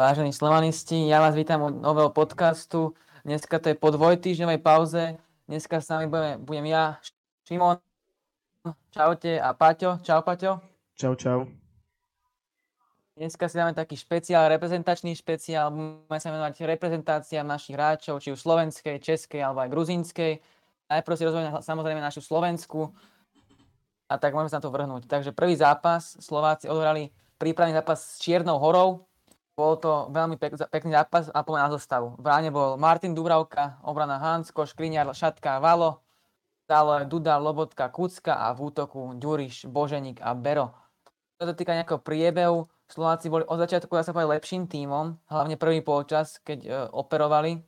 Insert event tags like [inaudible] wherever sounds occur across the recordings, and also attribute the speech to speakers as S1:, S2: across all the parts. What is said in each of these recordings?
S1: Vážení slovanisti, ja vás vítam od nového podcastu. Dneska to je po dvojtýždňovej pauze. Dneska s nami budeme, budem ja, Šimon, čaute a Paťo. Čau, Paťo.
S2: Čau, čau.
S1: Dneska si dáme taký špeciál, reprezentačný špeciál. Budeme sa venovať reprezentáciám našich hráčov, či už slovenskej, českej alebo aj gruzínskej. Najprv si rozhodneme samozrejme našu Slovensku a tak môžeme sa na to vrhnúť. Takže prvý zápas Slováci odohrali prípravný zápas s Čiernou horou. Bol to veľmi pek, pekný zápas a poďme na zostavu. V bráne bol Martin Dubravka, obrana Hansko, Škriňar, Šatka, Valo, stále Duda, Lobotka, Kucka a v útoku Ďuriš, Boženík a Bero. Čo sa týka nejakého priebehu, Slováci boli od začiatku, ja sa povedal, lepším tímom, hlavne prvý polčas, keď e, operovali.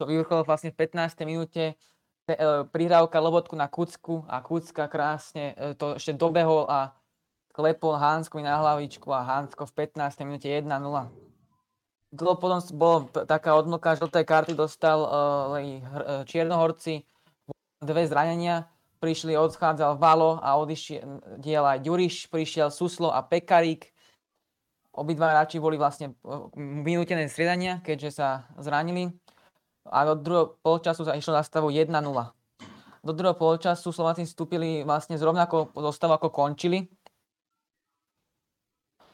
S1: To vyvrcholilo vlastne v 15. minúte te, e, prihrávka Lobotku na Kucku a Kucka krásne e, to ešte dobehol a klepol Hanskovi na hlavičku a Hansko v 15. minúte 1-0. Dlho potom bola taká odmlka žltej karty, dostal uh, Čiernohorci dve zranenia, prišli, odchádzal Valo a odišiel aj Ďuriš, prišiel Suslo a Pekarík. Obidva hráči boli vlastne vynútené striedania, keďže sa zranili. A do druhého polčasu sa išlo na stavu 1-0. Do druhého polčasu Slováci vstúpili vlastne z rovnakou zostavu, ako končili.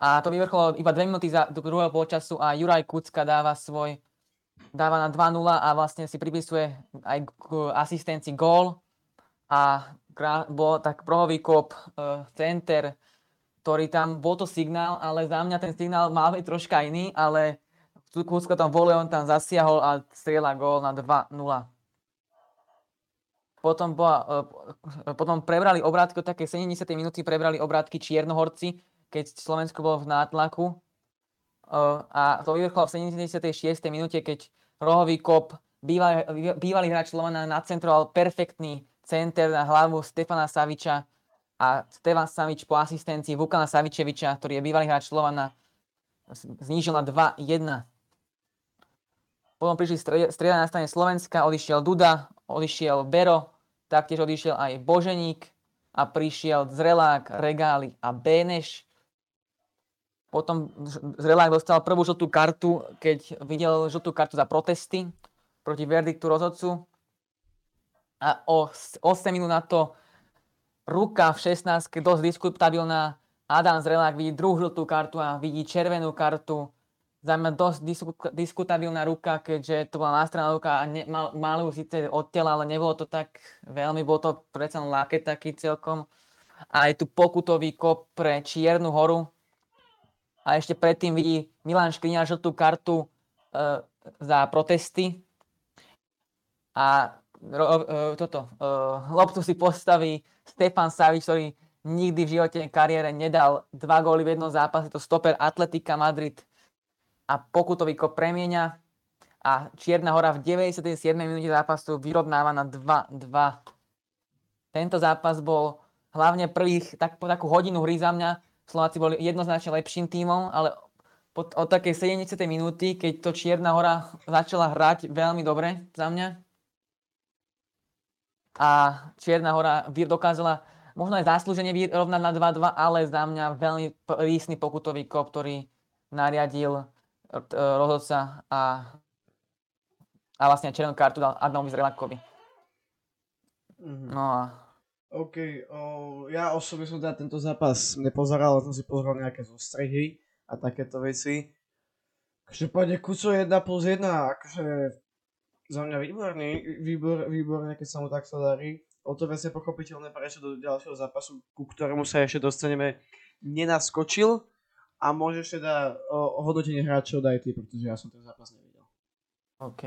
S1: A to vyvrcholo iba 2 minúty za, druhého polčasu a Juraj Kucka dáva svoj dáva na 2-0 a vlastne si pripisuje aj k asistencii gól a bol tak prohový kop, uh, center, ktorý tam, bol to signál, ale za mňa ten signál mal byť troška iný, ale Kucka tam vole, on tam zasiahol a strieľa gól na 2-0. Potom, bola, uh, potom prebrali obrátky, také 70. minúty prebrali obrátky Čiernohorci, keď Slovensko bolo v nátlaku. A to vyvrcholo v 76. minúte, keď rohový kop, bývalý, bývalý hráč Slovana nacentroval perfektný center na hlavu Stefana Saviča a Stefan Savič po asistencii Vukana Savičeviča, ktorý je bývalý hráč Slovana, znížil na 2-1. Potom prišli strieda na strane Slovenska, odišiel Duda, odišiel Bero, taktiež odišiel aj Boženík a prišiel Zrelák, Regály a Béneš. Potom Zrelák dostal prvú žltú kartu, keď videl žltú kartu za protesty proti verdiktu rozhodcu. A o 8 minút na to ruka v 16 dosť diskutabilná. Adam Zrelák vidí druhú žltú kartu a vidí červenú kartu. Za mňa dosť diskutabilná ruka, keďže to bola nástraná ruka a ne, mal, mal ju síce od tela, ale nebolo to tak veľmi, bol to predsa len laket taký celkom. A je tu pokutový kop pre Čiernu horu, a ešte predtým vidí Milan Škriňa žltú kartu uh, za protesty a uh, toto, uh, loptu si postaví Stefan Savič, ktorý nikdy v živote kariére nedal dva góly v jednom zápase, to stoper Atletika Madrid a pokutový kop premieňa a Čierna hora v 97. minúte zápasu vyrovnáva na 2-2. Tento zápas bol hlavne prvých tak, takú hodinu hry za mňa Slováci boli jednoznačne lepším tímom, ale od, od takej 70. minúty, keď to Čierna hora začala hrať veľmi dobre za mňa a Čierna hora dokázala možno aj zaslúžene vyrovnať na 2-2, ale za mňa veľmi prísny pokutový kop, ktorý nariadil e, rozhodca a, a vlastne červenú kartu dal Adamovi Zrelakovi. Mm-hmm. No a
S2: OK, o, ja osobne som teda tento zápas nepozeral, ale som si pozeral nejaké zostrehy a takéto veci. Takže pôjde Kuco 1 plus 1, akože za mňa výborný, výbor, výborné, keď sa mu takto darí. O to viac pochopiteľné, prečo do ďalšieho zápasu, ku ktorému sa ešte dostaneme, nenaskočil a môžeš teda o, o hodnotenie hráčov daj ty, pretože ja som ten zápas nevidel.
S1: OK,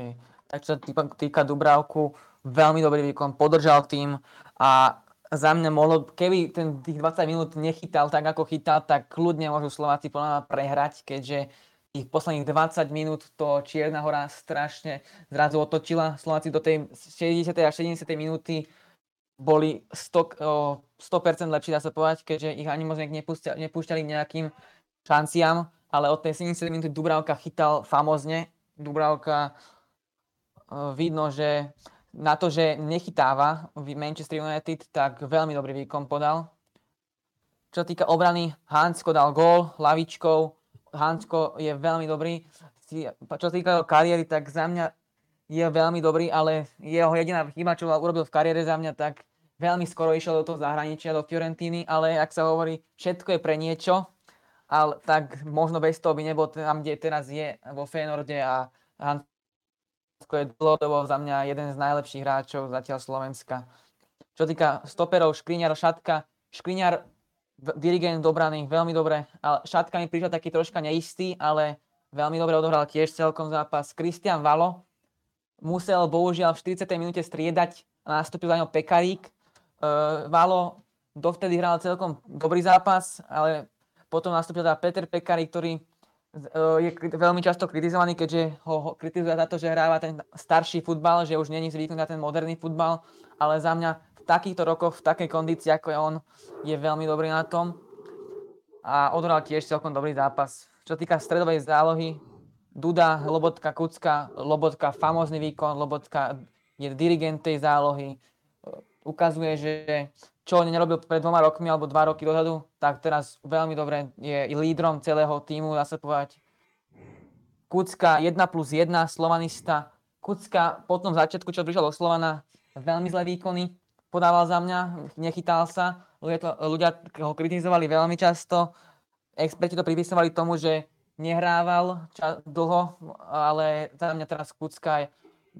S1: tak čo sa týka Dubravku, veľmi dobrý výkon, podržal tým a za mňa mohlo, keby ten tých 20 minút nechytal tak, ako chytal, tak kľudne môžu Slováci podľa prehrať, keďže tých posledných 20 minút to Čierna hora strašne zrazu otočila. Slováci do tej 60. a 70. minúty boli 100, 100% lepší, dá sa povedať, keďže ich ani moc nepúšťali, nepúšťali nejakým šanciam, ale od tej 70 minúty Dubravka chytal famozne. Dubravka vidno, že na to, že nechytáva Manchester United, tak veľmi dobrý výkon podal. Čo sa týka obrany, Hansko dal gól lavičkou, Hansko je veľmi dobrý. Čo sa týka kariéry, tak za mňa je veľmi dobrý, ale jeho jediná chyba, čo urobil v kariére za mňa, tak veľmi skoro išiel do toho zahraničia, do Fiorentíny, ale ak sa hovorí, všetko je pre niečo, ale tak možno bez toho by nebol tam, kde teraz je vo Fénorde a Hansko je dlhodobo za mňa jeden z najlepších hráčov zatiaľ Slovenska. Čo týka stoperov, Škriňar, Šatka, Škriňar, dirigent dobraný, veľmi dobre, ale Šatka mi prišiel taký troška neistý, ale veľmi dobre odohral tiež celkom zápas. Kristian Valo, musel bohužiaľ v 40. minúte striedať a nastúpil za ňo Pekarík. Uh, Valo dovtedy hral celkom dobrý zápas, ale potom nastúpil teda Peter Pekarík, ktorý je veľmi často kritizovaný, keďže ho, kritizuje za to, že hráva ten starší futbal, že už není zvyknutý na ten moderný futbal, ale za mňa v takýchto rokoch, v takej kondícii, ako je on, je veľmi dobrý na tom. A odohral tiež celkom dobrý zápas. Čo týka stredovej zálohy, Duda, Lobotka, Kucka, Lobotka, famózny výkon, Lobotka je dirigent tej zálohy. Ukazuje, že čo nerobil pred dvoma rokmi alebo dva roky dozadu, tak teraz veľmi dobre je lídrom celého týmu, dá sa povedať. Kucka 1 plus 1, slovanista. Kucka po tom začiatku, čo prišiel do Slovana, veľmi zlé výkony podával za mňa, nechytal sa. Ľudia, to, ľudia ho kritizovali veľmi často. Experti to pripisovali tomu, že nehrával ča- dlho, ale za mňa teraz Kucka je,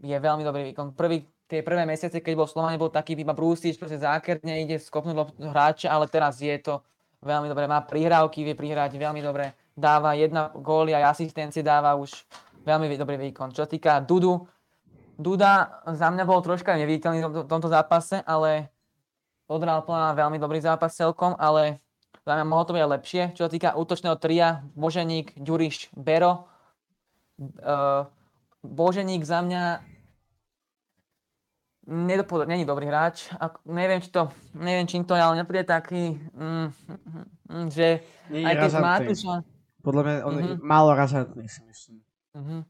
S1: je veľmi dobrý výkon. Prvý, tie prvé mesiace, keď bol Slovane, bol taký iba brúsič, proste zákerne ide skopnúť hráča, ale teraz je to veľmi dobré. Má prihrávky, vie prihrať veľmi dobre. Dáva jedna góly a asistencie, dáva už veľmi dobrý výkon. Čo sa týka Dudu, Duda za mňa bol troška neviditeľný v tomto zápase, ale odhral plná veľmi dobrý zápas celkom, ale za mňa mohlo to byť lepšie. Čo sa týka útočného tria, Boženík, Ďuriš, Bero. Uh, Boženík za mňa nedopod- není dobrý hráč. A neviem, či to, neviem, čím to je, ale nepríde taký, mm, mm, že
S2: Nie
S1: aj keď. Matúša,
S2: Podľa mňa on je
S1: Mhm.
S2: málo razantný, si myslím.
S1: mm,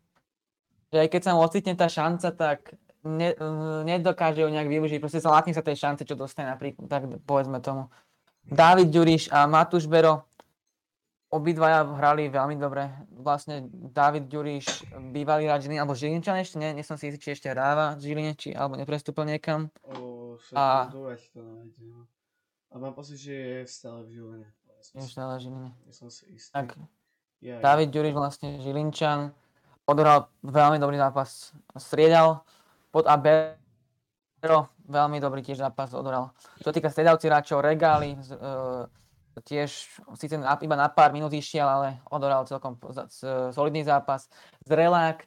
S1: že aj keď sa mu ocitne tá šanca, tak ne, uh, nedokáže ju nejak využiť. Proste sa látne sa tej šance, čo dostane napríklad, tak povedzme tomu. Dávid Ďuriš a Matúš Bero, obidvaja hrali veľmi dobre. Vlastne Dávid Ďuriš, bývalý hráč Žiliny, alebo Žilinčan ešte, nie, nie som si istý, či ešte hráva Žiline, či, alebo neprestúpil niekam.
S2: O,
S1: A-
S2: to nájdem. A mám pocit, že je stále v Žiline. som
S1: Je stále v Žiline.
S2: Nie som si istý.
S1: Tak,
S2: Ja,
S1: Dávid Ďuriš vlastne Žilinčan, odohral veľmi dobrý zápas, striedal pod AB veľmi dobrý tiež zápas odohral. Čo týka striedavci hráčov, Regály, z- e, tiež síce na, iba na pár minút išiel, ale odohral celkom solidný zápas. Zrelák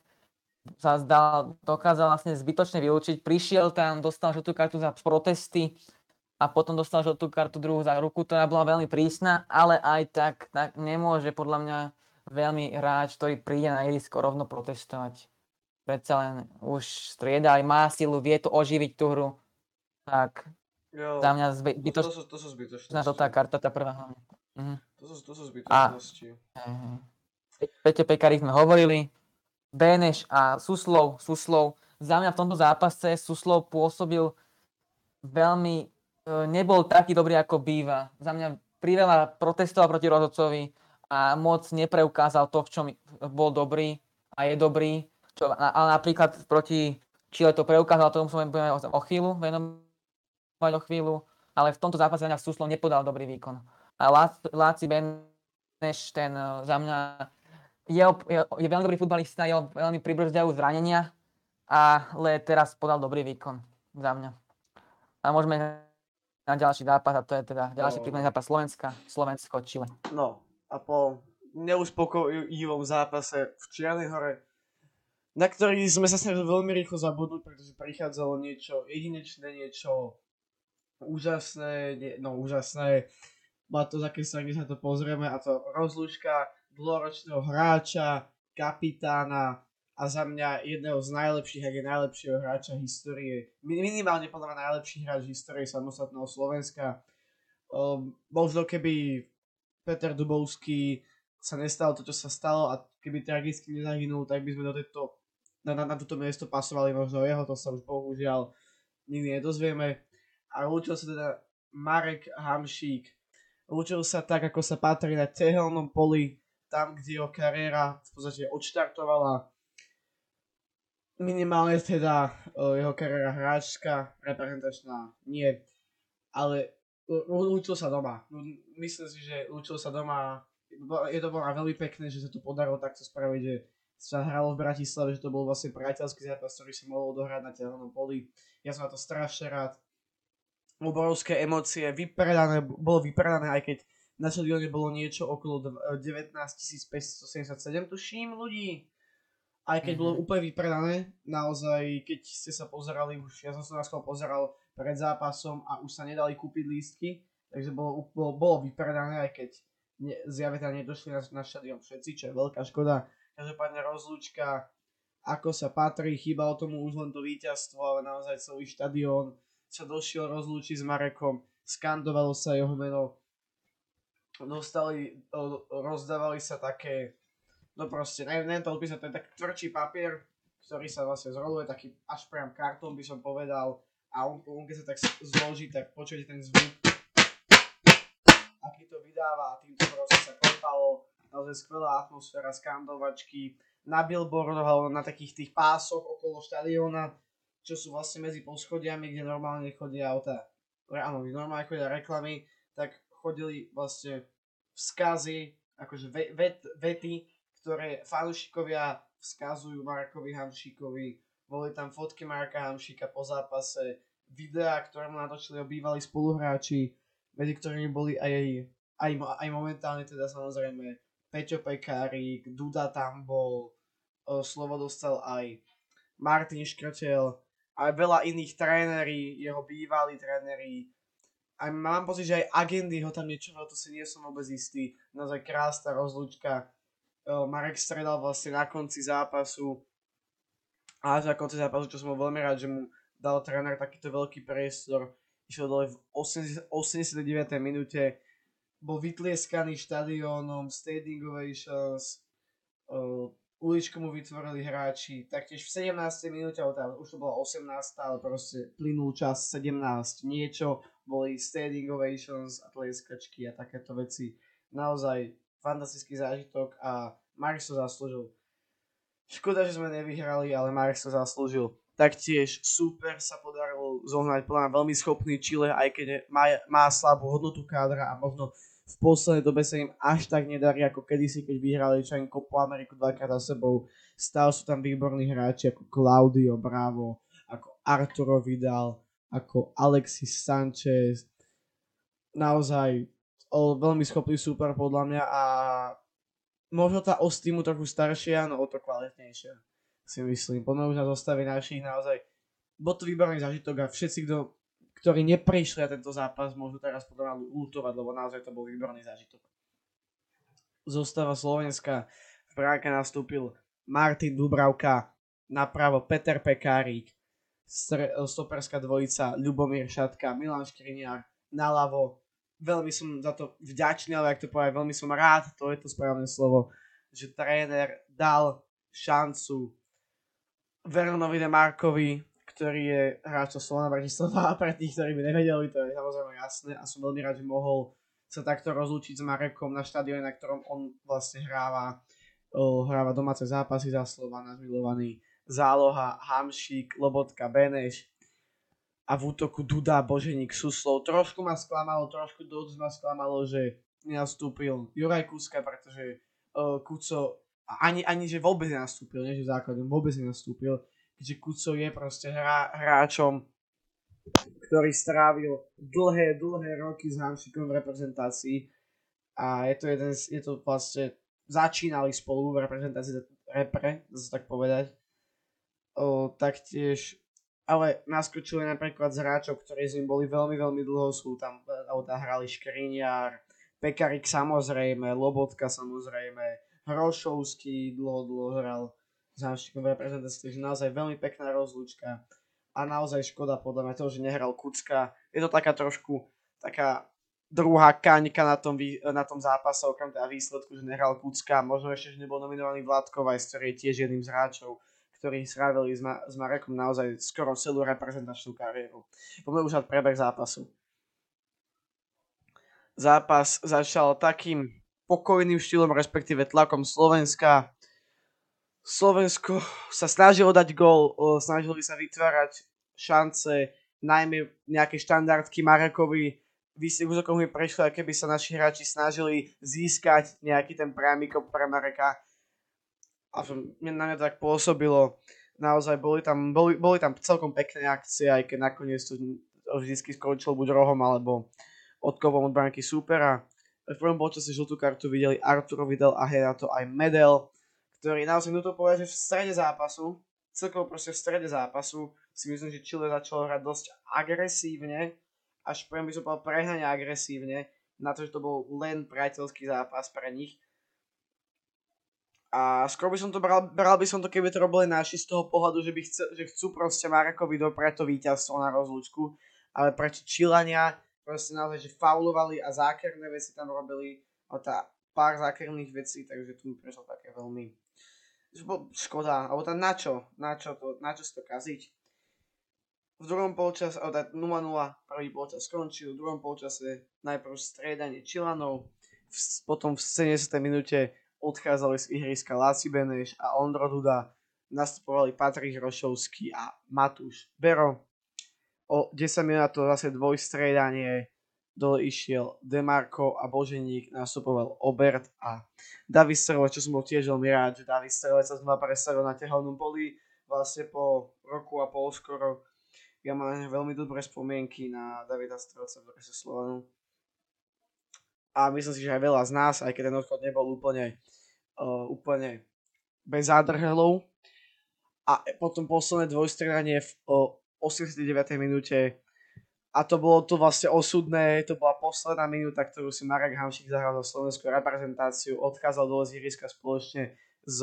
S1: sa zdal, dokázal vlastne zbytočne vylúčiť, prišiel tam, dostal žltú kartu za protesty a potom dostal žltú kartu druhú za ruku, ktorá bola veľmi prísna, ale aj tak, tak nemôže podľa mňa veľmi hráč, ktorý príde na ihrisko rovno protestovať. Predsa len už strieda, aj má silu, vie to oživiť tú hru. Tak
S2: Jo,
S1: za mňa
S2: to, to,
S1: zbytočná
S2: sú, to sú zbytočnosti.
S1: žltá karta, tá prvá hlavne. Mhm.
S2: To sú, to sú zbytočnosti.
S1: Hej, hej. Pe- Peťo Pekari sme hovorili, Beneš a Suslov, Suslov. Za mňa v tomto zápase Suslov pôsobil veľmi, e, nebol taký dobrý ako býva. Za mňa priveľa protestoval proti rozhodcovi a moc nepreukázal to, v čom bol dobrý a je dobrý. Čo, a- ale napríklad proti Chile to preukázal, tomu sa budeme o chvíľu venovať o chvíľu, ale v tomto zápase mňa Suslov nepodal dobrý výkon. A Lác- Láci Beneš, ten e, za mňa je, je, je veľmi dobrý futbalista, jeho veľmi pribrzdajú zranenia, ale teraz podal dobrý výkon za mňa. A môžeme na ďalší zápas, a to je teda ďalší
S2: No.
S1: príkladný zápas Slovenska, Slovensko, Chile.
S2: No, a po neuspokojivom zápase v Čiernej hore, na ktorý sme sa snažili veľmi rýchlo zabudnúť, pretože prichádzalo niečo jedinečné, niečo úžasné, no úžasné, má to také sa, kde sa to pozrieme a to rozlúčka dlhoročného hráča, kapitána a za mňa jedného z najlepších, ak je najlepšieho hráča histórie, mi- minimálne podľa mňa najlepší hráč histórie samostatného Slovenska. Um, možno keby Peter Dubovský sa nestalo to, čo sa stalo a keby tragicky nezahynul, tak by sme do tejto, na, na, na toto miesto pasovali možno jeho, to sa už bohužiaľ nikdy nedozvieme. A lúčil sa teda Marek Hamšík. Lúčil sa tak, ako sa patrí na tehelnom poli tam, kde jeho kariéra v podstate odštartovala minimálne teda jeho kariéra hráčska, reprezentačná nie, ale učil sa doma. Myslím si, že učil sa doma, je to bolo veľmi pekné, že sa to podarilo takto spraviť, že sa hralo v Bratislave, že to bol vlastne priateľský zápas, ktorý sa mohol odohrať na telnom poli. Ja som na to strašne rád. Obrovské emócie, vypredané, bolo vypredané, aj keď na štadióne bolo niečo okolo 19 577, tuším, ľudí aj keď mm-hmm. bolo úplne vypredané, naozaj, keď ste sa pozerali už, ja som sa na pozeral pred zápasom a už sa nedali kúpiť lístky, takže bolo, bolo, bolo vypredané, aj keď ne, zjavne teda nedošli na, na štadión všetci, čo je veľká škoda. Každopádne rozlúčka, ako sa patrí, chýbalo tomu už len to víťazstvo, ale naozaj celý štadión sa došiel rozlúčiť s Marekom, skandovalo sa jeho meno, dostali, rozdávali sa také no proste, neviem, to opísať, to je taký tvrdší papier, ktorý sa vlastne zroluje, taký až priam kartón by som povedal a on, on keď sa tak zloží, tak počujete ten zvuk, aký to vydáva a týmto proste sa klepalo, naozaj skvelá atmosféra, skandovačky, na billboardoch alebo na takých tých pásoch okolo štadióna, čo sú vlastne medzi poschodiami, kde normálne chodia auta, áno, normálne chodia reklamy, tak chodili vlastne vzkazy, akože vet, vety, ktoré fanúšikovia vzkazujú Markovi Hamšíkovi. Boli tam fotky Marka Hamšíka po zápase, videá, ktoré mu natočili bývalí spoluhráči, medzi ktorými boli aj, aj, aj momentálne teda samozrejme Peťo Pekárik, Duda tam bol, o, slovo dostal aj Martin Škrtel, aj veľa iných tréneri, jeho bývalí tréneri, aj mám pocit, že aj agendy ho tam niečo, to si nie som vôbec istý, naozaj krásna rozlúčka, Marek stredal vlastne na konci zápasu a až na konci zápasu, čo som bol veľmi rád, že mu dal tréner takýto veľký priestor. Išiel dole v 89. minúte, bol vytlieskaný štadiónom, standing ovations, uličku mu vytvorili hráči, taktiež v 17. minúte, alebo už to bola 18. ale proste plynul čas 17, niečo, boli standing ovations a tlieskačky a takéto veci. Naozaj fantastický zážitok a Marek to zaslúžil. Škoda, že sme nevyhrali, ale Marek to zaslúžil. Taktiež super sa podarilo zohnať plán veľmi schopný Chile, aj keď má, má slabú hodnotu kádra a možno v poslednej dobe sa im až tak nedarí ako kedysi, keď vyhrali čo Kopu Ameriku dvakrát za sebou. Stále sú tam výborní hráči ako Claudio Bravo, ako Arturo Vidal, ako Alexis Sanchez. Naozaj o, veľmi schopný super podľa mňa a možno tá os týmu trochu staršia, no o to kvalitnejšia si myslím. Poďme už na zostavy našich naozaj. Bol to výborný zážitok a všetci, kto, ktorí neprišli na tento zápas, môžu teraz potom lutovať, lebo naozaj to bol výborný zážitok. Zostava Slovenska. V bránke nastúpil Martin Dubravka, napravo Peter Pekárik, stoperská dvojica Ľubomír Šatka, Milan Škriniar, naľavo veľmi som za to vďačný, ale ak to povedať, veľmi som rád, to je to správne slovo, že tréner dal šancu Vernovi Demarkovi, ktorý je hráč Slovana Bratislava a pre tých, ktorí by nevedeli, to je samozrejme jasné a som veľmi rád, že mohol sa takto rozlúčiť s Marekom na štadióne, na ktorom on vlastne hráva, hráva domáce zápasy za Slovana, zmilovaný záloha, Hamšík, Lobotka, Beneš, a v útoku Duda, Boženík, Suslov. Trošku ma sklamalo, trošku dosť ma sklamalo, že nenastúpil Juraj Kuska, pretože uh, Kuco ani, ani že vôbec nenastúpil, nie že základom, vôbec nenastúpil, keďže Kuco je proste hra, hráčom, ktorý strávil dlhé, dlhé roky s Hamšikom v reprezentácii a je to jeden z, je to vlastne, začínali spolu v reprezentácii repre, tak povedať. O, taktiež ale naskočili napríklad z hráčov, ktorí s ním boli veľmi, veľmi dlho, sú tam, auta hrali Škriniar, Pekarik samozrejme, Lobotka samozrejme, Hrošovský dlho, dlho hral v reprezentácii, takže naozaj veľmi pekná rozlúčka a naozaj škoda podľa mňa toho, že nehral Kucka. Je to taká trošku taká druhá kaňka na tom, na tom zápase, okrem teda výsledku, že nehral Kucka, možno ešte, že nebol nominovaný Vládkov, aj ktorý je tiež jedným z hráčov, ktorí strávili s, Ma- s Marekom naozaj skoro celú reprezentačnú kariéru. Poďme už prebeh zápasu. Zápas začal takým pokojným štýlom, respektíve tlakom Slovenska. Slovensko sa snažilo dať gól, snažili sa vytvárať šance, najmä nejaké štandardky Marekovi, vysokom mi prešli, keby sa naši hráči snažili získať nejaký ten priamikop pre Mareka. A na mňa tak pôsobilo. Naozaj boli tam, boli, boli tam celkom pekné akcie, aj keď nakoniec to vždy skončilo buď rohom alebo odkovom od branky súpera. V prvom počase žltú kartu videli Arturo Vidal a hej na to aj Medel, ktorý naozaj to povedať, že v strede zápasu, celkovo proste v strede zápasu si myslím, že Chile začalo hrať dosť agresívne, až poviem by som povedal prehnane agresívne, na to, že to bol len priateľský zápas pre nich. A skôr by som to bral, bral by som to, keby to robili naši z toho pohľadu, že, by chce, že chcú proste Marakovi doprať to víťazstvo na rozlúčku, ale prečo Čilania proste naozaj, že faulovali a zákerné veci tam robili, a tá pár zákerných vecí, takže tu mi prešlo také veľmi škoda, alebo tam na čo, na čo, to, na čo si to kaziť. V druhom polčase, 0-0, prvý polčas skončil, v druhom polčase najprv striedanie Čilanov, potom v 70. minúte odchádzali z ihriska Láci Beneš a Ondro Duda, nastupovali Patrik Rošovský a Matúš Bero. O 10 minút to zase dvojstriedanie, dole išiel Demarko a Boženík, nastupoval Obert a David Strelec, čo som bol tiež veľmi rád, že David Strelec sa znova predstavil na tehelnom poli vlastne po roku a pol skoro ja mám veľmi dobré spomienky na Davida Strelca v Drese Slovenu. A myslím si, že aj veľa z nás, aj keď ten odchod nebol úplne, uh, úplne bez zádrhelov. A potom posledné dvojstredanie v uh, 89. minúte a to bolo to vlastne osudné, to bola posledná minúta, ktorú si Marek Hamšik zahral za slovenskú reprezentáciu, odchádzal do z spoločne s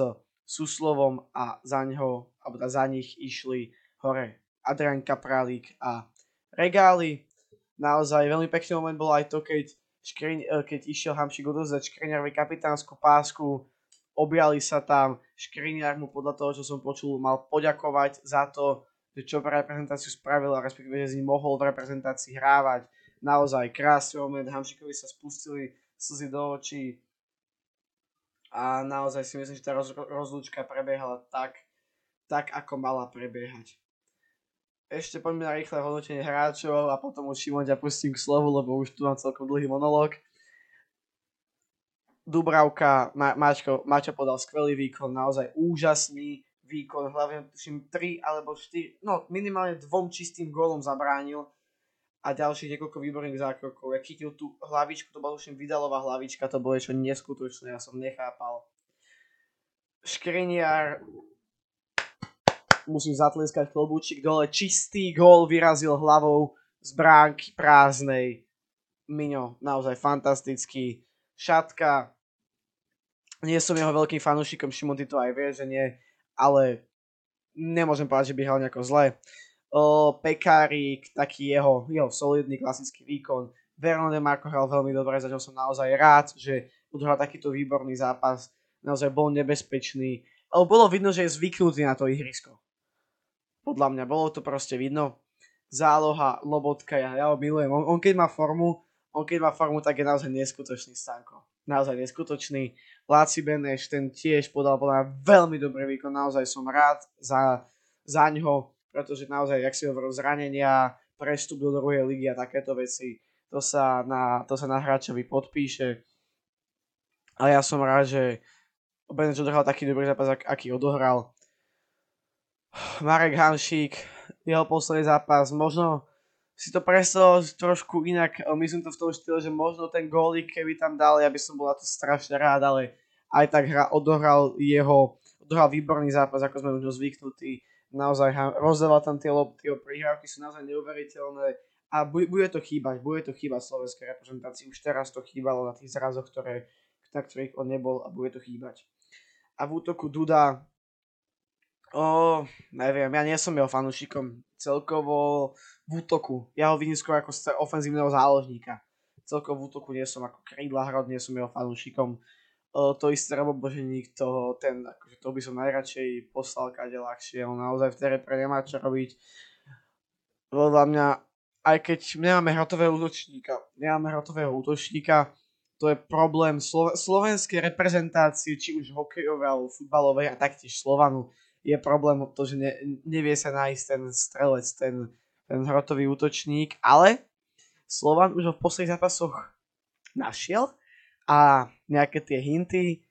S2: Suslovom a za, neho, alebo za nich išli hore Adrian Kapralík a Regály. Naozaj veľmi pekný moment bol aj to, keď, škriň, eh, keď išiel Hamšik odozdať Škriňarovi kapitánsku pásku, objali sa tam, Škriňar mu podľa toho, čo som počul, mal poďakovať za to, že čo pre reprezentáciu spravil a respektíve, že z ním mohol v reprezentácii hrávať. Naozaj krásny moment, Hamšikovi sa spustili slzy do očí a naozaj si myslím, že tá roz, rozlúčka prebiehala tak, tak, ako mala prebiehať ešte poďme na rýchle hodnotenie hráčov a potom už Šimon ťa pustím k slovu, lebo už tu mám celkom dlhý monológ. Dubravka, Ma- Mačko, Mačo podal skvelý výkon, naozaj úžasný výkon, hlavne tuším 3 alebo 4, no minimálne dvom čistým gólom zabránil a ďalších niekoľko výborných zákrokov. Ja chytil tú hlavičku, to bola tuším Vidalová hlavička, to bolo niečo neskutočné, ja som nechápal. Škriniar musím zatlieskať klobúčik dole. Čistý gól vyrazil hlavou z bránky prázdnej. Miňo, naozaj fantastický. Šatka, nie som jeho veľkým fanúšikom, Šimon, ty to aj vie, že nie, ale nemôžem povedať, že by hral nejako zle. O, Pekárik, taký jeho, jeho solidný klasický výkon. Vernon de hral veľmi dobre, začal som naozaj rád, že udhral takýto výborný zápas. Naozaj bol nebezpečný, ale bolo vidno, že je zvyknutý na to ihrisko. Podľa mňa bolo to proste vidno. Záloha, Lobotka, ja, ja ho milujem. On, on keď má formu, on keď má formu, tak je naozaj neskutočný Stanko. Naozaj neskutočný. Láci Beneš, ten tiež podal podľa veľmi dobrý výkon. Naozaj som rád za, za ňo, pretože naozaj, jak si hovoril, zranenia, prestup do druhej ligy a takéto veci, to sa na, to sa na hráčovi podpíše. A ja som rád, že Beneš odohral taký dobrý zápas, aký odohral. Marek Hanšík, jeho posledný zápas, možno si to predstavil trošku inak, myslím to v tom štýle, že možno ten gólik, keby tam dal, ja by som bol na to strašne rád, ale aj tak hra, odohral jeho, odohral výborný zápas, ako sme už zvyknutí, naozaj rozdával tam tie lopty, prihrávky sú naozaj neuveriteľné. A bude, bude to chýbať, bude to chýbať slovenskej reprezentácii, už teraz to chýbalo na tých zrazoch, ktoré, na ktorých on nebol a bude to chýbať. A v útoku Duda, O, neviem, ja nie som jeho fanúšikom celkovo v útoku. Ja ho vidím skôr ako ofenzívneho záložníka. Celkovo v útoku nie som ako krídla hrod, nie som jeho fanúšikom. O, to isté Robo Boženík, to, ten, akože to by som najradšej poslal kade ľahšie. On naozaj v tej repre nemá čo robiť. Podľa mňa, aj keď nemáme hrotového útočníka, nemáme hrotového útočníka, to je problém Slo- slovenskej reprezentácie, či už hokejovej alebo futbalovej a taktiež Slovanu, je problém to, že ne, nevie sa nájsť ten strelec, ten, ten hrotový útočník, ale Slovan už ho v posledných zápasoch našiel a nejaké tie hinty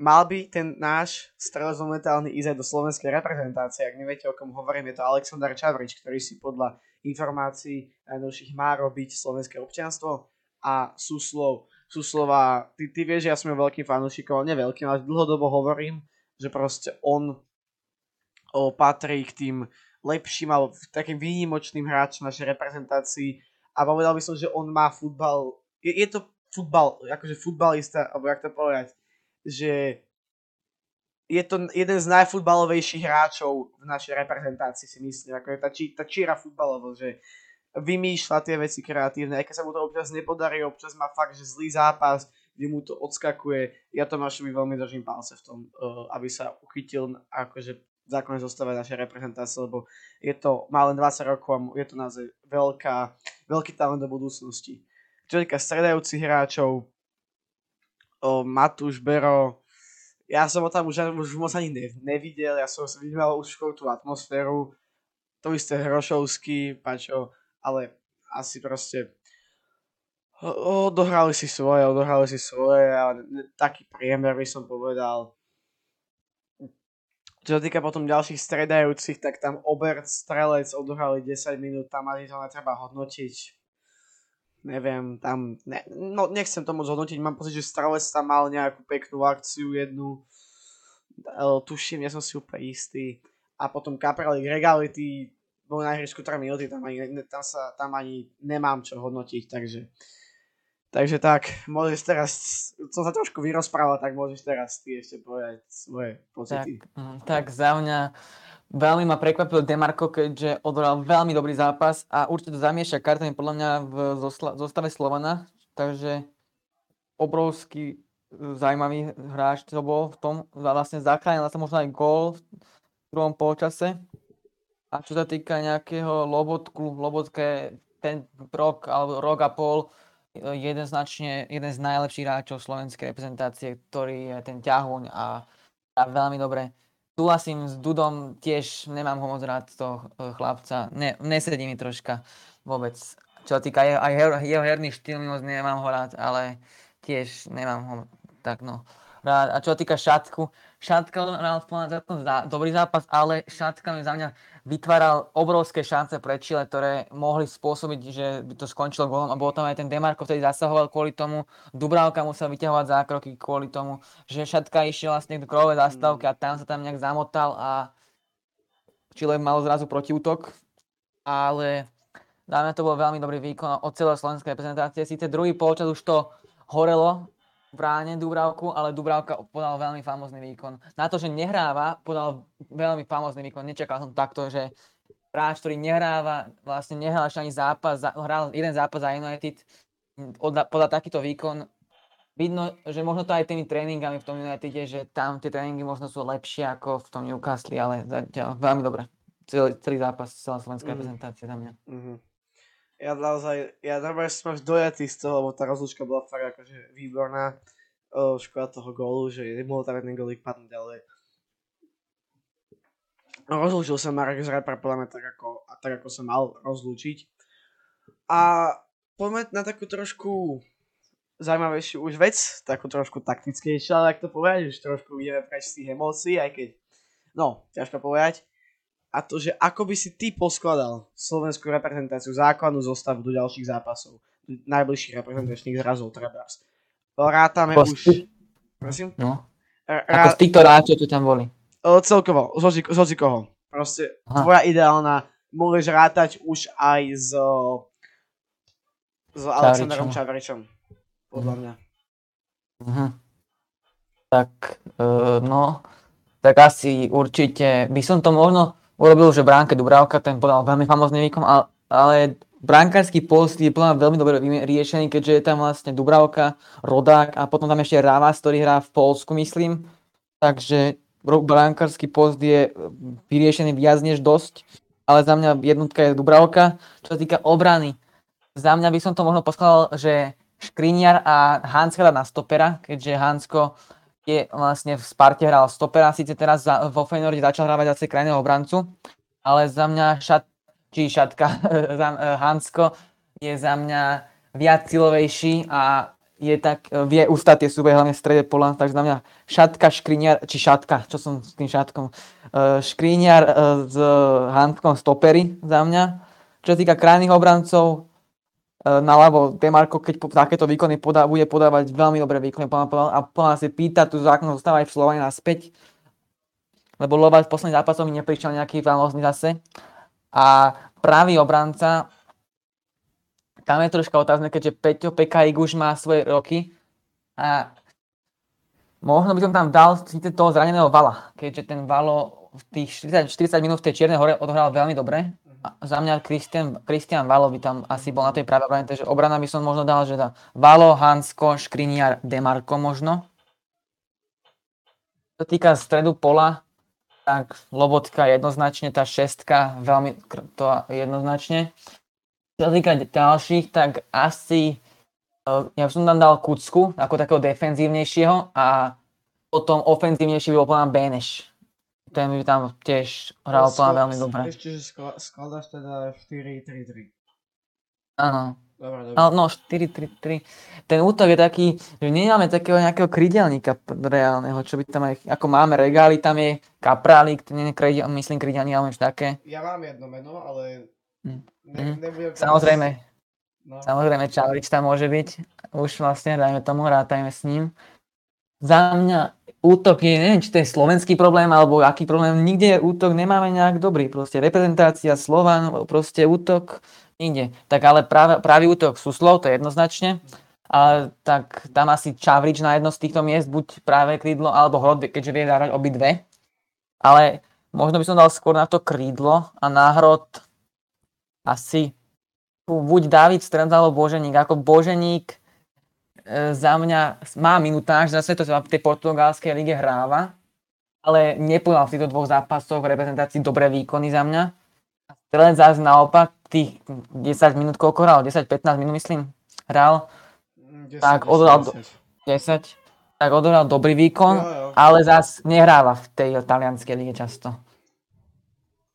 S2: mal by ten náš strelec momentálny ísť aj do slovenskej reprezentácie. Ak neviete, o kom hovorím, je to Aleksandar Čavrič, ktorý si podľa informácií najnovších má robiť slovenské občianstvo a Suslov. Suslova, ty, ty vieš, ja som veľkým fanúšikom, ale neveľkým, ale dlhodobo hovorím, že proste on o, patrí k tým lepším alebo takým výnimočným hráčom našej reprezentácii a povedal by som, že on má futbal, je, je to futbal, akože futbalista, alebo jak to povedať, že je to jeden z najfutbalovejších hráčov v našej reprezentácii, si myslím. Ako je tá, či, tá číra futbalovo, že vymýšľa tie veci kreatívne, aj keď sa mu to občas nepodarí, občas má fakt, že zlý zápas, kde mu to odskakuje. Ja Tomášovi veľmi držím palce v tom, uh, aby sa uchytil akože zákonne zostave našej reprezentácie, lebo je to, má len 20 rokov a je to naozaj veľká, veľký talent do budúcnosti. Čo týka stredajúcich hráčov, o, Matúš, Bero, ja som ho tam už, už moc ani ne, nevidel, ja som vnímal už tú atmosféru, to isté Hrošovský, Pačo, ale asi proste odohrali si svoje, odohrali si svoje a taký priemer by som povedal. Čo sa týka potom ďalších stredajúcich, tak tam Obert, Strelec odohrali 10 minút, tam ani to netreba hodnotiť neviem, tam, ne, no nechcem to moc hodnotiť, mám pocit, že Strelec tam mal nejakú peknú akciu jednu, tuším, ja som si úplne istý. A potom Caprali Regality bol na ihrisku 3 minúty, tam ani, tam, sa, tam ani nemám čo hodnotiť, takže Takže tak, môžeš teraz, som sa trošku vyrozprával, tak môžeš teraz ty ešte povedať svoje pocity.
S1: Tak, mm, tak za mňa Veľmi ma prekvapil Demarko, keďže odhral veľmi dobrý zápas a určite to zamieša kartami podľa mňa v zostave Slovana, takže obrovský e, zaujímavý hráč to bol v tom, vlastne zachránil sa možno aj gól v druhom polčase. A čo sa týka nejakého Lobotku, Lobotka je ten rok alebo rok a pol e, jeden, z najlepších hráčov slovenskej reprezentácie, ktorý je ten ťahuň a, a veľmi dobre súhlasím s Dudom, tiež nemám ho moc rád toho e, chlapca. Ne, nesedí mi troška vôbec. Čo sa týka jeho, aj jeho herný štýl, moc nemám ho rád, ale tiež nemám ho tak no A čo týka Šatku, Šatka hral dobrý zápas, ale Šatka mi za mňa vytváral obrovské šance pre Chile, ktoré mohli spôsobiť, že by to skončilo golom a bol tam aj ten Demarko, ktorý zasahoval kvôli tomu, Dubravka musel vyťahovať zákroky kvôli tomu, že Šatka išiel vlastne k krovej zastávke a tam sa tam nejak zamotal a Chile mal zrazu protiútok, ale za mňa to bol veľmi dobrý výkon od celej slovenskej reprezentácie. Sice druhý polčas už to horelo, bráne Dubravku, ale Dubravka podal veľmi famózny výkon. Na to, že nehráva, podal veľmi famózny výkon. Nečakal som takto, že hráč, ktorý nehráva, vlastne nehral ani zápas, hral jeden zápas za United, podal takýto výkon. Vidno, že možno to aj tými tréningami v tom Unitede, že tam tie tréningy možno sú lepšie ako v tom Newcastle, ale zatiaľ veľmi dobre. Celý, celý zápas, celá slovenská mm. reprezentácia za mňa. Mm-hmm
S2: ja naozaj, ja normálne som až dojatý z toho, lebo tá rozlúčka bola fakt akože výborná. O, škoda toho gólu, že nemohol tam jeden golík padnúť, ale rozlúčil sa Marek z Reper podľa mňa tak ako, a tak ako sa mal rozlúčiť. A poďme na takú trošku zaujímavejšiu už vec, takú trošku taktickejšiu, ale ak to povedať, už trošku ideme preč z tých emócií, aj keď, no, ťažko povedať a to, že ako by si ty poskladal slovenskú reprezentáciu základnú zostavu do ďalších zápasov, najbližších reprezentačných zrazov trebárs. Rátame Post... už...
S1: Prosím? No. Rá... Ako z týchto hráčov tu tam boli?
S2: Celkovo, z hocikoho. Proste Aha. tvoja ideálna, môžeš rátať už aj s, s Alexandrom Čavričom. Podľa mňa.
S1: Uh-huh. Tak, uh, no, tak asi určite by som to možno urobil, že bránke Dubravka, ten podal veľmi famózny výkon, ale, ale brankársky post je podľa veľmi dobre riešený, keďže je tam vlastne Dubravka, Rodák a potom tam ešte Ravas, ktorý hrá v Polsku, myslím. Takže brankársky post je vyriešený viac než dosť, ale za mňa jednotka je Dubravka. Čo sa týka obrany, za mňa by som to možno poskladal, že Škriniar a Hanska na stopera, keďže Hansko je vlastne v Sparte hral stopera, síce teraz za, vo Feynorde začal hrávať zase krajného obrancu, ale za mňa šat, či šatka, [laughs] za, Hansko je za mňa viac silovejší a je tak, vie ustať tie súbehy hlavne v strede pola, takže za mňa šatka, škriniar, či šatka, čo som s tým šatkom, škriniar s Hanskom stopery za mňa. Čo sa týka krajných obrancov, naľavo Demarko, keď po, takéto výkony podá, bude podávať veľmi dobré výkony a plná si pýta tu zákon zostáva v Slovane naspäť, lebo Lova v posledných zápasoch mi neprišiel nejaký famózny zase. A pravý obranca, tam je troška otázne, keďže Peťo Pekajík už má svoje roky a možno by som tam dal síce toho zraneného Vala, keďže ten Valo v tých 40, 40 minút v tej Čiernej hore odohral veľmi dobre za mňa Christian, Christian Valo by tam asi bol na tej pravej obrane, takže obrana by som možno dal, že dá Valo, Hansko, Škriniar, Demarko možno. Čo týka stredu pola, tak Lobotka jednoznačne, tá šestka veľmi to jednoznačne. Čo týka ďalších, tak asi eh, ja som tam dal Kucku ako takého defenzívnejšieho a potom ofenzívnejší by bol plán Beneš ten by tam tiež hral plán veľmi dobre.
S2: Ešte, že skladáš teda 4-3-3.
S1: Áno. Dobre, dobre. No, 4-3-3. Ten útok je taký, že nemáme takého nejakého krydelníka reálneho, čo by tam aj, ako máme regály, tam je kaprálik, to nie krydel, myslím krydelník, ale také.
S2: Ja mám jedno meno, ale
S1: mm. ne, mm. nebudem... Samozrejme, no. samozrejme Čavrič tam môže byť, už vlastne, dajme tomu, rátajme s ním. Za mňa útok je, neviem, či to je slovenský problém, alebo aký problém, nikde útok nemáme nejak dobrý, proste reprezentácia Slovan, proste útok, nikde. Tak ale práve, pravý útok sú slov, to je jednoznačne, ale tak tam asi Čavrič na jedno z týchto miest, buď práve krídlo, alebo Hrod, keďže vie zahrať obidve. Ale možno by som dal skôr na to krídlo a na Hrod asi buď David Strenda alebo Boženík. Ako Boženík za mňa má minutáž, zase to sa v tej portugalskej lige hráva, ale nepodal v týchto dvoch zápasoch v reprezentácii dobré výkony za mňa. Strelec zase naopak tých 10 minút, koľko hral? 10-15 minút myslím, hral. 10, tak odohral 10. 10. Tak odohral dobrý výkon, jo, jo. ale zase nehráva v tej talianskej lige často.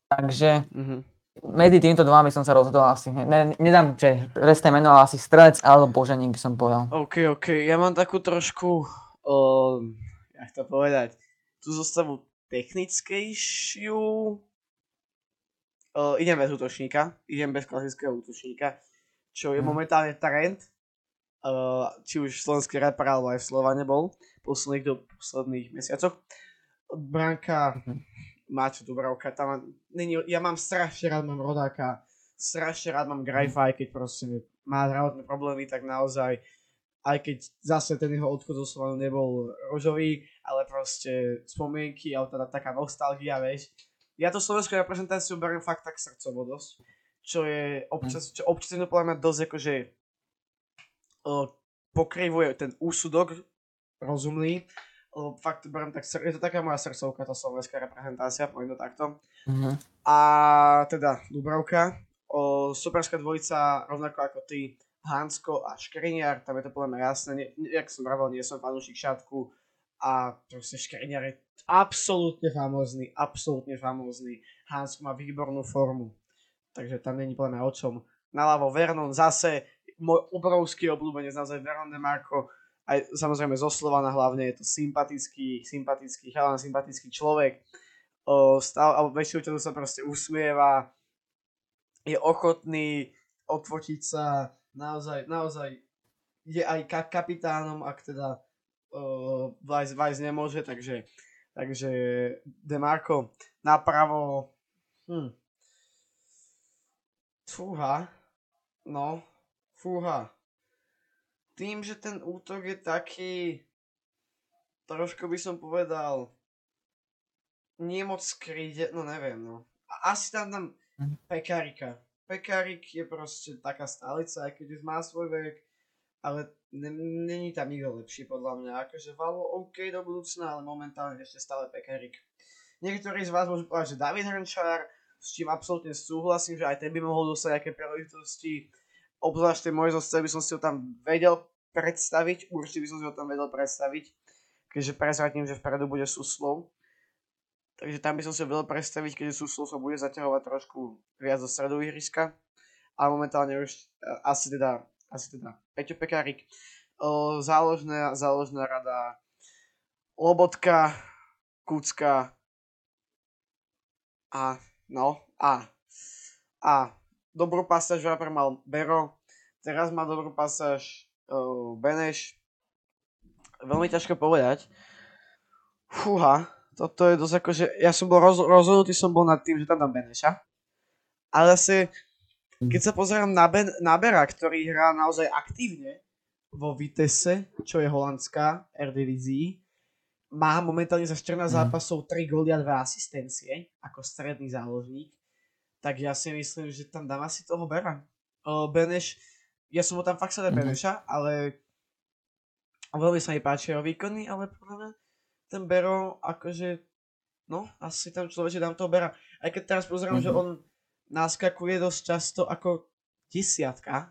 S1: Takže mm-hmm medzi týmito dvoma by som sa rozhodol asi. Ne, nedám, že presné meno, ale asi strelec alebo boženík by som povedal.
S2: OK, OK. Ja mám takú trošku, uh, jak to povedať, tú zostavu technickejšiu. Uh, idem bez útočníka, idem bez klasického útočníka, čo je hmm. momentálne trend. Uh, či už slovenský rapper alebo aj v Slovane bol posledných do posledných mesiacoch. Branka hmm Maťo Dubravka, tam není, ja mám strašne rád, mám rodáka, strašne rád mám Grajfa, aj keď proste má zdravotné problémy, tak naozaj, aj keď zase ten jeho odchod zo Slovanu nebol rožový, ale proste spomienky, ale teda taká nostalgia, vieš. Ja to slovenskú reprezentáciu beriem fakt tak srdcovo dosť, čo je občas, čo občas je podľa mňa dosť akože uh, pokrývuje ten úsudok rozumný, lebo fakt beriem tak, je to taká moja srdcovka, tá slovenská reprezentácia, poviem to takto. Uh-huh. A teda Dubravka, o, superská dvojica, rovnako ako ty, Hansko a Škriniar, tam je to podľa mňa jasné, ne, jak som vravel, nie som fanúšik šatku a proste Škriniar je absolútne famózny, absolútne famózny. Hansko má výbornú formu, takže tam není podľa mňa o čom. Naľavo Vernon zase, môj obrovský obľúbenec, naozaj Vernon de Marco, aj samozrejme zo Slovana hlavne je to sympatický, sympatický chalan, sympatický človek. O, stav, alebo sa proste usmieva, je ochotný odfotiť sa, naozaj, naozaj je aj ka- kapitánom, ak teda uh, Vice, Vice nemôže, takže, takže Demarco napravo, hm. Fúha, no, fúha tým, že ten útok je taký, trošku by som povedal, nie moc skríde, no neviem, no. Asi tam tam mhm. Pekarika. Pekarik je proste taká stálica, aj keď už má svoj vek, ale není tam nikto lepší podľa mňa. Akože Valo OK do budúcna, ale momentálne ešte stále Pekarik. Niektorí z vás môžu povedať, že David Hrnčár, s čím absolútne súhlasím, že aj ten by mohol dostať nejaké príležitosti obzvlášť tej mojej zostave by som si ho tam vedel predstaviť, určite by som si ho tam vedel predstaviť, keďže prezradím, že vpredu bude Suslov. Takže tam by som si ho vedel predstaviť, keďže Suslov sa bude zaťahovať trošku viac do stredu ihriska. A momentálne už uh, asi teda, asi teda Peťo Pekárik. Uh, záložná, záložná rada Lobotka, Kucka a no a a dobrú pasáž Rapper mal Bero, teraz má dobrú pasáž uh, Beneš. Veľmi ťažko povedať. Fúha, toto je dosť ako, že ja som bol roz, rozhodnutý som bol nad tým, že tam dám Beneša. Ale zase, keď sa pozerám na, ben, na Bera, ktorý hrá naozaj aktívne vo Vitesse, čo je holandská Eredivisie, má momentálne za 14 mm. zápasov 3 góly a 2 asistencie ako stredný záložník tak ja si myslím, že tam dám asi toho Bera. O, Beneš, ja som ho tam fakt sa mm-hmm. Beneša, ale veľmi sa mi páči jeho výkony, ale podľa mňa ten Bero, akože, no, asi tam človeče dám toho Bera. Aj keď teraz pozerám, mm-hmm. že on naskakuje dosť často ako desiatka,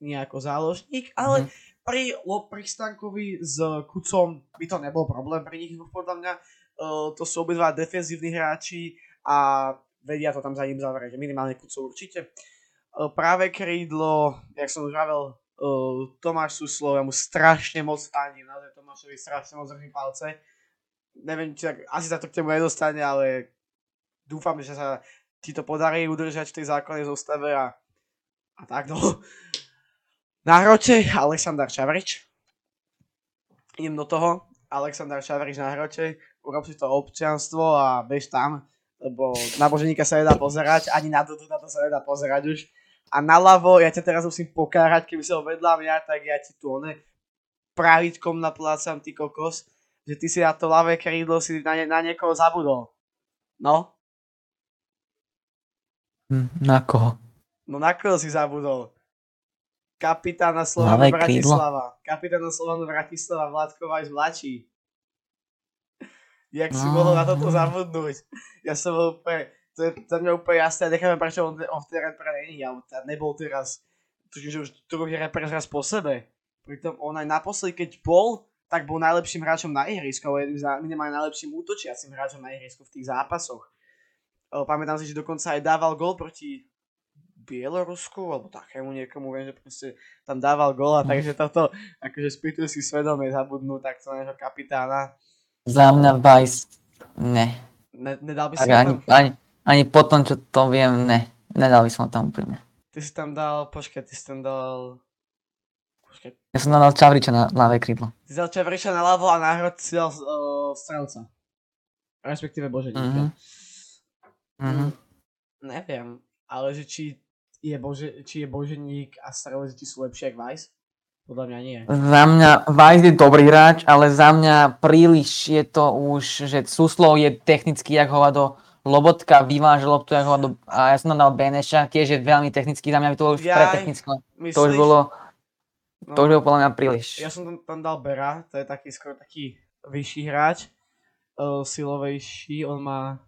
S2: nie ako záložník, ale mm-hmm. pri, pri Stankovi s Kucom by to nebol problém pri nich, podľa mňa uh, to sú obidva defenzívni hráči a vedia to tam za ním zavrieť, minimálne Kuco určite. E, práve krídlo, jak som už vravel, e, Tomáš Suslov, ja mu strašne moc fandím, naozaj Tomášovi strašne moc držím palce. Neviem, či tak, asi sa to k temu nedostane, ale dúfam, že sa ti to podarí udržať v tej základnej zostave a, a tak no. Na hrote Aleksandar Čavrič. Idem do toho. Aleksandar Čavrič na hrote. Urob si to občianstvo a bež tam lebo na Boženíka sa nedá pozerať, ani na Dudu na to sa nedá pozerať už. A naľavo, ja ťa teraz musím pokárať, keby sa vedľa mňa, tak ja ti tu one pravičkom naplácam, ty kokos, že ty si na to ľavé krídlo si na, ne, na niekoho zabudol. No?
S1: Hm, na koho?
S2: No na koho si zabudol? Kapitána Slovanu Bratislava. Kapitána Slovanu Bratislava Vládko Vajs mladší. Jak si no. mohol na toto zabudnúť? Ja som bol úplne, to je za mňa úplne jasné, necháme prečo on, on v tej repre není, alebo teda nebol teraz, tuším, že už druhý repre raz po sebe. Pritom on aj naposledy, keď bol, tak bol najlepším hráčom na ihrisku, alebo jedným z minimálne najlepším útočiacim hráčom na ihrisku v tých zápasoch. Pamätám si, že dokonca aj dával gol proti Bielorusku, alebo takému niekomu, viem, že proste tam dával gól a takže toto, akože spýtujú si svedomie zabudnúť takto nášho kapitána.
S1: Za mňa Vice, ne.
S2: ne nedal by si
S1: ani, tam? Ani, ani po tom, čo to viem, ne. Nedal by som tam úprimne.
S2: Ty si tam dal, počkaj, ty si tam dal...
S1: Počkaj. Ja som dal Čavriča na ľavé krídlo.
S2: Ty si dal Čavriča na ľavo a na hrot si dal uh, strelca. Respektíve Boženíka. Mm-hmm. Mm, neviem, ale že či je, Bože, či je Boženík a strelec, či sú lepšie ako Vice? Podľa mňa nie.
S1: Za mňa Vajs je dobrý hráč, ale za mňa príliš je to už, že Suslov je technický jak hovado, Lobotka vyváže loptu jak hovado a ja som tam dal Beneša, tiež je veľmi technický, za mňa by to bolo už ja, pretechnické. To už bolo, no, to už bolo podľa mňa príliš.
S2: Ja som tam, tam dal Bera, to je taký skoro taký vyšší hráč, uh, silovejší, on má,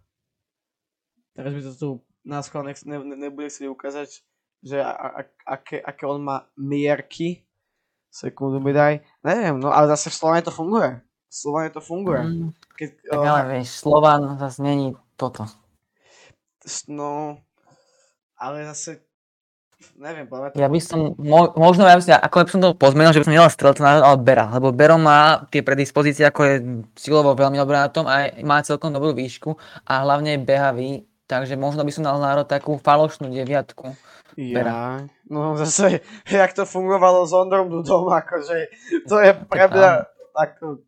S2: teraz by to tu na ne, ne, nebude si ukázať, že a, a, aké, aké on má mierky, Sekundu mi daj. Neviem, no ale zase v Slovane to funguje. V Slovane to funguje. Mm,
S1: Keď, tak ale uh, vieš, Slovan zase není toto.
S2: No, ale zase neviem, povedať.
S1: Ja by som, mo, možno ja by som, ako by som to pozmenil, že by som nedal strelca ale Bera, lebo Bero má tie predispozície, ako je silovo veľmi dobrý na tom a má celkom dobrú výšku a hlavne je behavý, takže možno by som dal národ takú falošnú deviatku.
S2: Ja, no zase, jak to fungovalo s Ondrom Dudom, akože to je pre mňa ako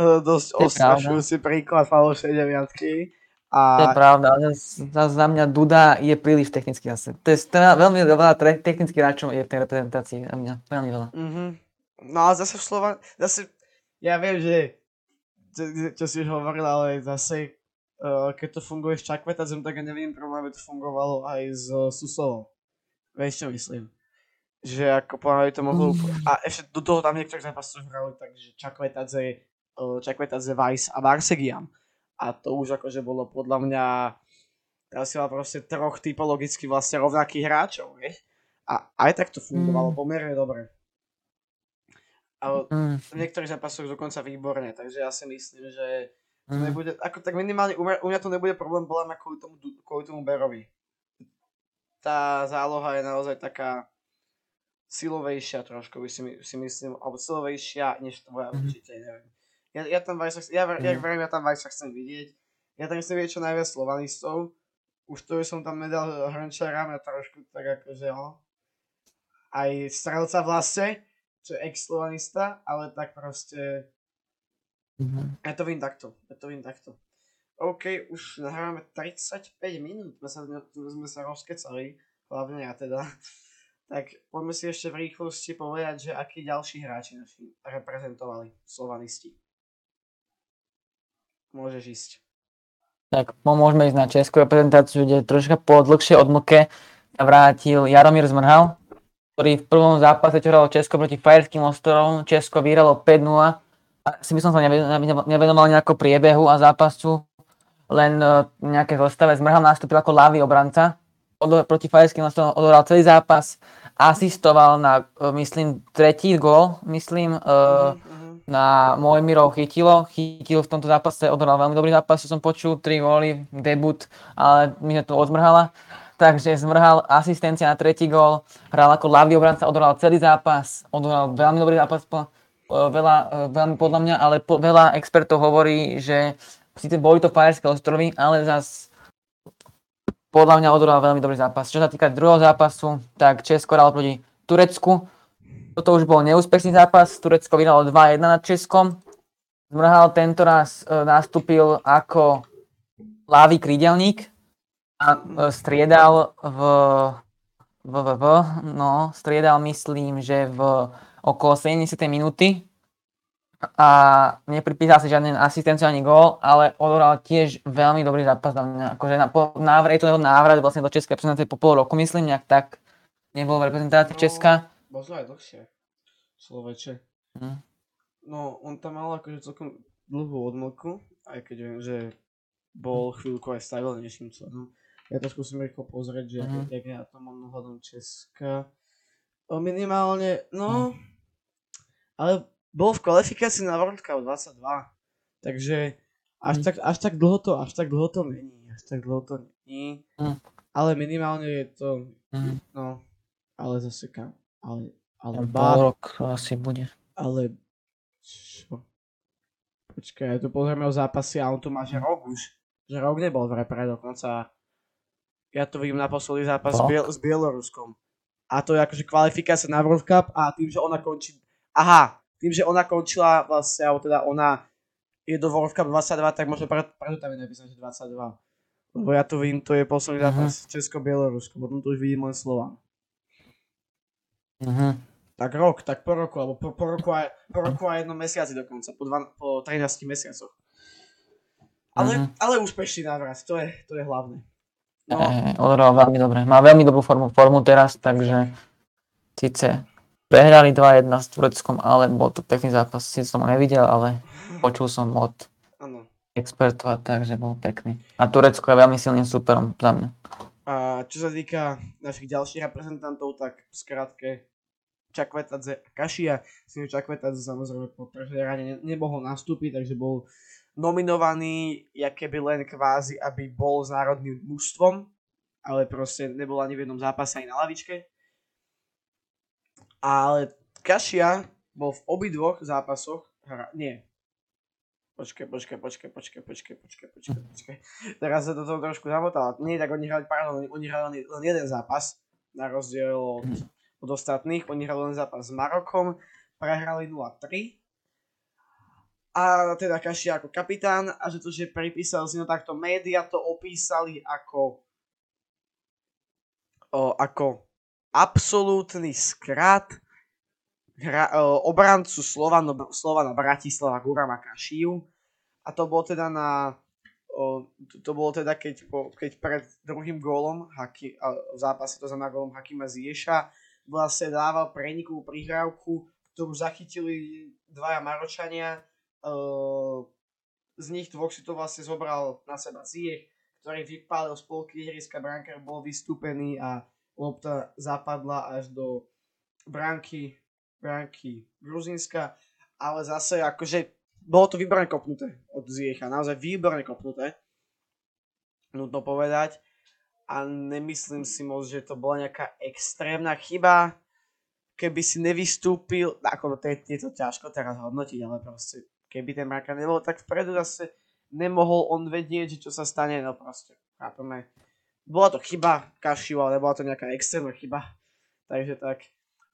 S2: uh, dosť ostrašujúci príklad falošej deviatky. A...
S1: To je pravda, ale za mňa Duda je príliš technický zase. To je teda veľmi veľa technických hráčov je v tej reprezentácii za mňa, veľmi veľa.
S2: Mm-hmm. No ale zase v Slovan, zase ja viem, že čo, čo si už hovoril, ale zase keď to funguje s Čakvetacem, tak ja neviem problém, aby to fungovalo aj s Susovou. Vieš čo myslím? Že ako povedali to mohlo... Mm. A ešte do toho tam niektorých zápasov hrali, takže Čakvetadze, Čakvetadze, Vice a Varsegian. A to už akože bolo podľa mňa... Teraz si mal proste troch typologicky vlastne rovnakých hráčov, vieš? A aj tak to fungovalo mm. pomerne dobre. Ale
S1: Mm.
S2: v niektorých zápasoch dokonca výborne, takže ja si myslím, že to
S1: Mm.
S2: nebude, ako tak minimálne u mňa, u mňa to nebude problém, bola ma kvôli tomu, kvôli tomu Berovi. Tá záloha je naozaj taká silovejšia trošku, by si, my- si myslím, alebo silovejšia, než tvoja
S1: Mhm.
S2: určite, neviem. Ja, ja tam Vajsa, ja, ver- ja
S1: Mhm.
S2: verím, ja tam Vajsa chcem vidieť. Ja tam chcem vidieť čo najviac slovanistov. Už to, som tam nedal Hrnčara, mňa trošku tak akože, no. Aj strelca vlastne, čo je ex-slovanista, ale tak proste
S1: Mhm.
S2: ja to vidím takto, ja to vidím takto. OK, už nahrávame 35 minút, sme sa, sme sa rozkecali, hlavne ja teda. [laughs] Tak poďme si ešte v rýchlosti povedať, že akí ďalší hráči naši reprezentovali Slovanisti. Môžeš ísť.
S1: Tak môžeme ísť na českú reprezentáciu, kde troška po dlhšej odmlke vrátil Jaromír Zmrhal, ktorý v prvom zápase, čo hralo Česko proti Fajerským ostrovom, Česko vyhralo 5-0. A si by som sa neve- neve- nevenoval nejako priebehu a zápasu, len e, nejaké zostave. Zmrhal nastúpil ako ľavý obranca, Odo- proti Fajerským ostrovom odohral celý zápas, asistoval na, e, myslím, tretí gól, myslím,
S2: Mhm,
S1: na Mojmirov chytilo. Chytil v tomto zápase, odohral veľmi dobrý zápas, čo som počul, 3 góly, debut, ale mi to odmrhala. Takže zmrhal asistencia na tretí gól, hral ako ľavý obranca, odohral celý zápas, odohral veľmi dobrý zápas, veľa, e, veľmi podľa mňa, ale po, veľa expertov hovorí, že síce boli to Fajerské ostrovy, ale zas podľa mňa odohral veľmi dobrý zápas. Čo sa týka druhého zápasu, tak Česko hralo proti Turecku, toto už bol neúspešný zápas, Turecko vyhralo 2-1 nad Českom. Zmrhal tento raz e, nastúpil ako ľavý krídelník a e, striedal v, v, v, v, no, striedal myslím, že v okolo 70. minúty a nepripísal si žiadny asistenciu ani gól, ale odohral tiež veľmi dobrý zápas za mňa. Akože na, po, návrat, je to jeho návrat vlastne do Českej reprezentácie po pol roku, myslím, nejak tak. Nebol v reprezentácii
S2: No.
S1: Česka.
S2: Možno aj dlhšie. Sloveče.
S1: Hm.
S2: No, on tam mal akože celkom dlhú odmlku, aj keď viem, že bol chvíľku aj stabilnejším členom. Ja to skúsim rýchlo pozrieť, že
S1: Mhm.
S2: mm. jak ja to mám ohľadom Česka. O minimálne, no, ale bol v kvalifikácii na World Cup 22. Takže až,
S1: Mhm.
S2: tak, až tak dlho to, až tak dlho to není. Až tak dlho to není.
S1: Mhm.
S2: Ale minimálne je to,
S1: Mhm.
S2: no, ale zase kam. Ale, ale ba,
S1: rok asi bude.
S2: ale čo? Počkaj, ja tu pozrieme o zápasy a on tu má, že rok už. Že rok nebol v repre dokonca. Ja to vidím na posledný zápas s? Biel- s Bieloruskom. A to je akože kvalifikácia na World Cup a tým, že ona končí... Aha, tým, že ona končila vlastne, alebo teda ona je do World Cup 22, tak možno preto, tam je napísané, že 22. Lebo ja tu vidím, to je posledný zápas Česko-Bielorusko, potom tu už vidím len Slovan.
S1: Mhm.
S2: Tak rok, tak po roku, alebo po, po, roku, a, po roku a jednom mesiaci dokonca, po, dva, po 13 mesiacoch. Ale,
S1: Mhm.
S2: ale úspešný návrat, to je, to je hlavné. No,
S1: Eh, odohral veľmi dobre. Má veľmi dobrú formu, formu teraz, takže síce prehrali 2-1 s Tureckom, ale bol to pekný zápas. Sice som ho nevidel, ale počul som od
S2: áno.
S1: expertov, takže bol pekný. A Turecko je veľmi silným superom za mňa.
S2: A čo sa týka našich ďalších reprezentantov, tak v skratke Čakvetadze a Kašia. S tým Čakvetadze samozrejme po prvej rane ne- nemohol nastúpiť, takže bol nominovaný, jaké by len kvázi, aby bol s národným mužstvom, ale proste nebol ani v jednom zápase, ani na lavičke. Ale Kašia bol v obidvoch zápasoch, hra, nie, Počkaj, počkaj, počkaj, počkaj, počkaj, počkaj, počkaj, počkaj. Teraz sa do toho trošku zamotal. Nie, tak oni hrali, pardon, oni hrali len jeden zápas, na rozdiel od, od ostatných. Oni hrali len zápas s Marokom, prehrali 0-3. A teda Kaši ako kapitán a že to, že pripísal si no takto média to opísali ako o, ako absolútny skrat hra, o, obrancu Slovano, Slovana Bratislava Gurama Kašiu a to bolo teda na to, bolo teda keď, keď pred druhým gólom Haki, v zápase to znamená gólom Hakima Zieša vlastne dával prenikovú prihrávku, ktorú zachytili dvaja Maročania. Uh, z nich dvoch si to vlastne zobral na seba Ziech, ktorý vypálil z polky ihriska, brankár bol vystúpený a lopta zapadla až do bránky bránky Gruzínska, ale zase akože bolo to výborne kopnuté od Ziecha, naozaj výborne kopnuté, nutno povedať. A nemyslím si moc, že to bola nejaká extrémna chyba, keby si nevystúpil, ako to je, je to ťažko teraz hodnotiť, ale proste keby ten Marka nebol tak vpredu zase nemohol on vedieť, že čo sa stane, no proste, chápeme. Bola to chyba Kašiu, ale bola to nejaká extrémna chyba. Takže tak.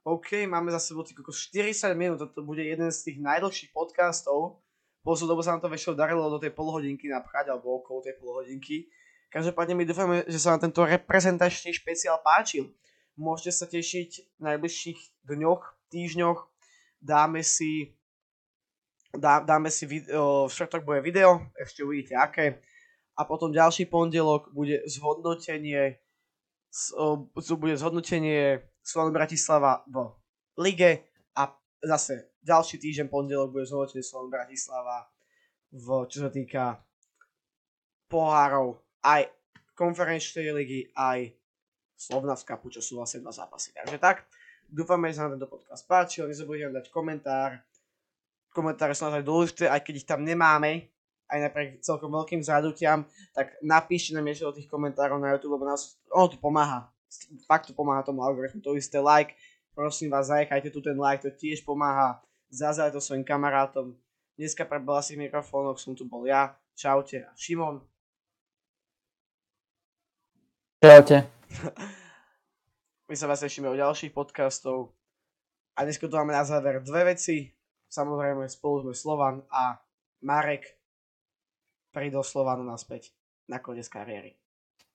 S2: OK, máme za sebou týko 40 minút, toto bude jeden z tých najdlhších podcastov. Poslednú dobu sa nám to väčšinou darilo do tej polhodinky napchať, alebo okolo tej polhodinky. Každopádne my dúfame, že sa vám tento reprezentačný špeciál páčil. Môžete sa tešiť v najbližších dňoch, týždňoch. Dáme si dá, dáme si video, v štvrtok bude video, ešte uvidíte aké. A potom ďalší pondelok bude zhodnotenie bude zhodnotenie Slovan Bratislava v lige a zase ďalší týždeň pondelok bude zhodnotenie Slovan Bratislava v, čo sa týka pohárov aj konferenčnej ligy, aj Slovna v Kapu, čo sú vlastne dva zápasy. Takže tak, dúfame, že sa na tento podcast páčil, nezabudnite dať komentár, komentáre sú naozaj dôležité, aj keď ich tam nemáme, aj napriek celkom veľkým zradutiam, tak napíšte nám ešte do tých komentárov na YouTube, lebo nás, ono to pomáha. Fakt to pomáha tomu algoritmu, to isté like, prosím vás, zajechajte tu ten like, to tiež pomáha. Zazaj to svojim kamarátom. Dneska pre Balasých mikrofónov som tu bol ja. Čaute a Šimon.
S1: Čaute.
S2: My sa vás tešíme o ďalších podcastov. A dneska tu máme na záver dve veci. Samozrejme spolu sme Slovan a Marek pridol Slovanu naspäť na koniec kariéry.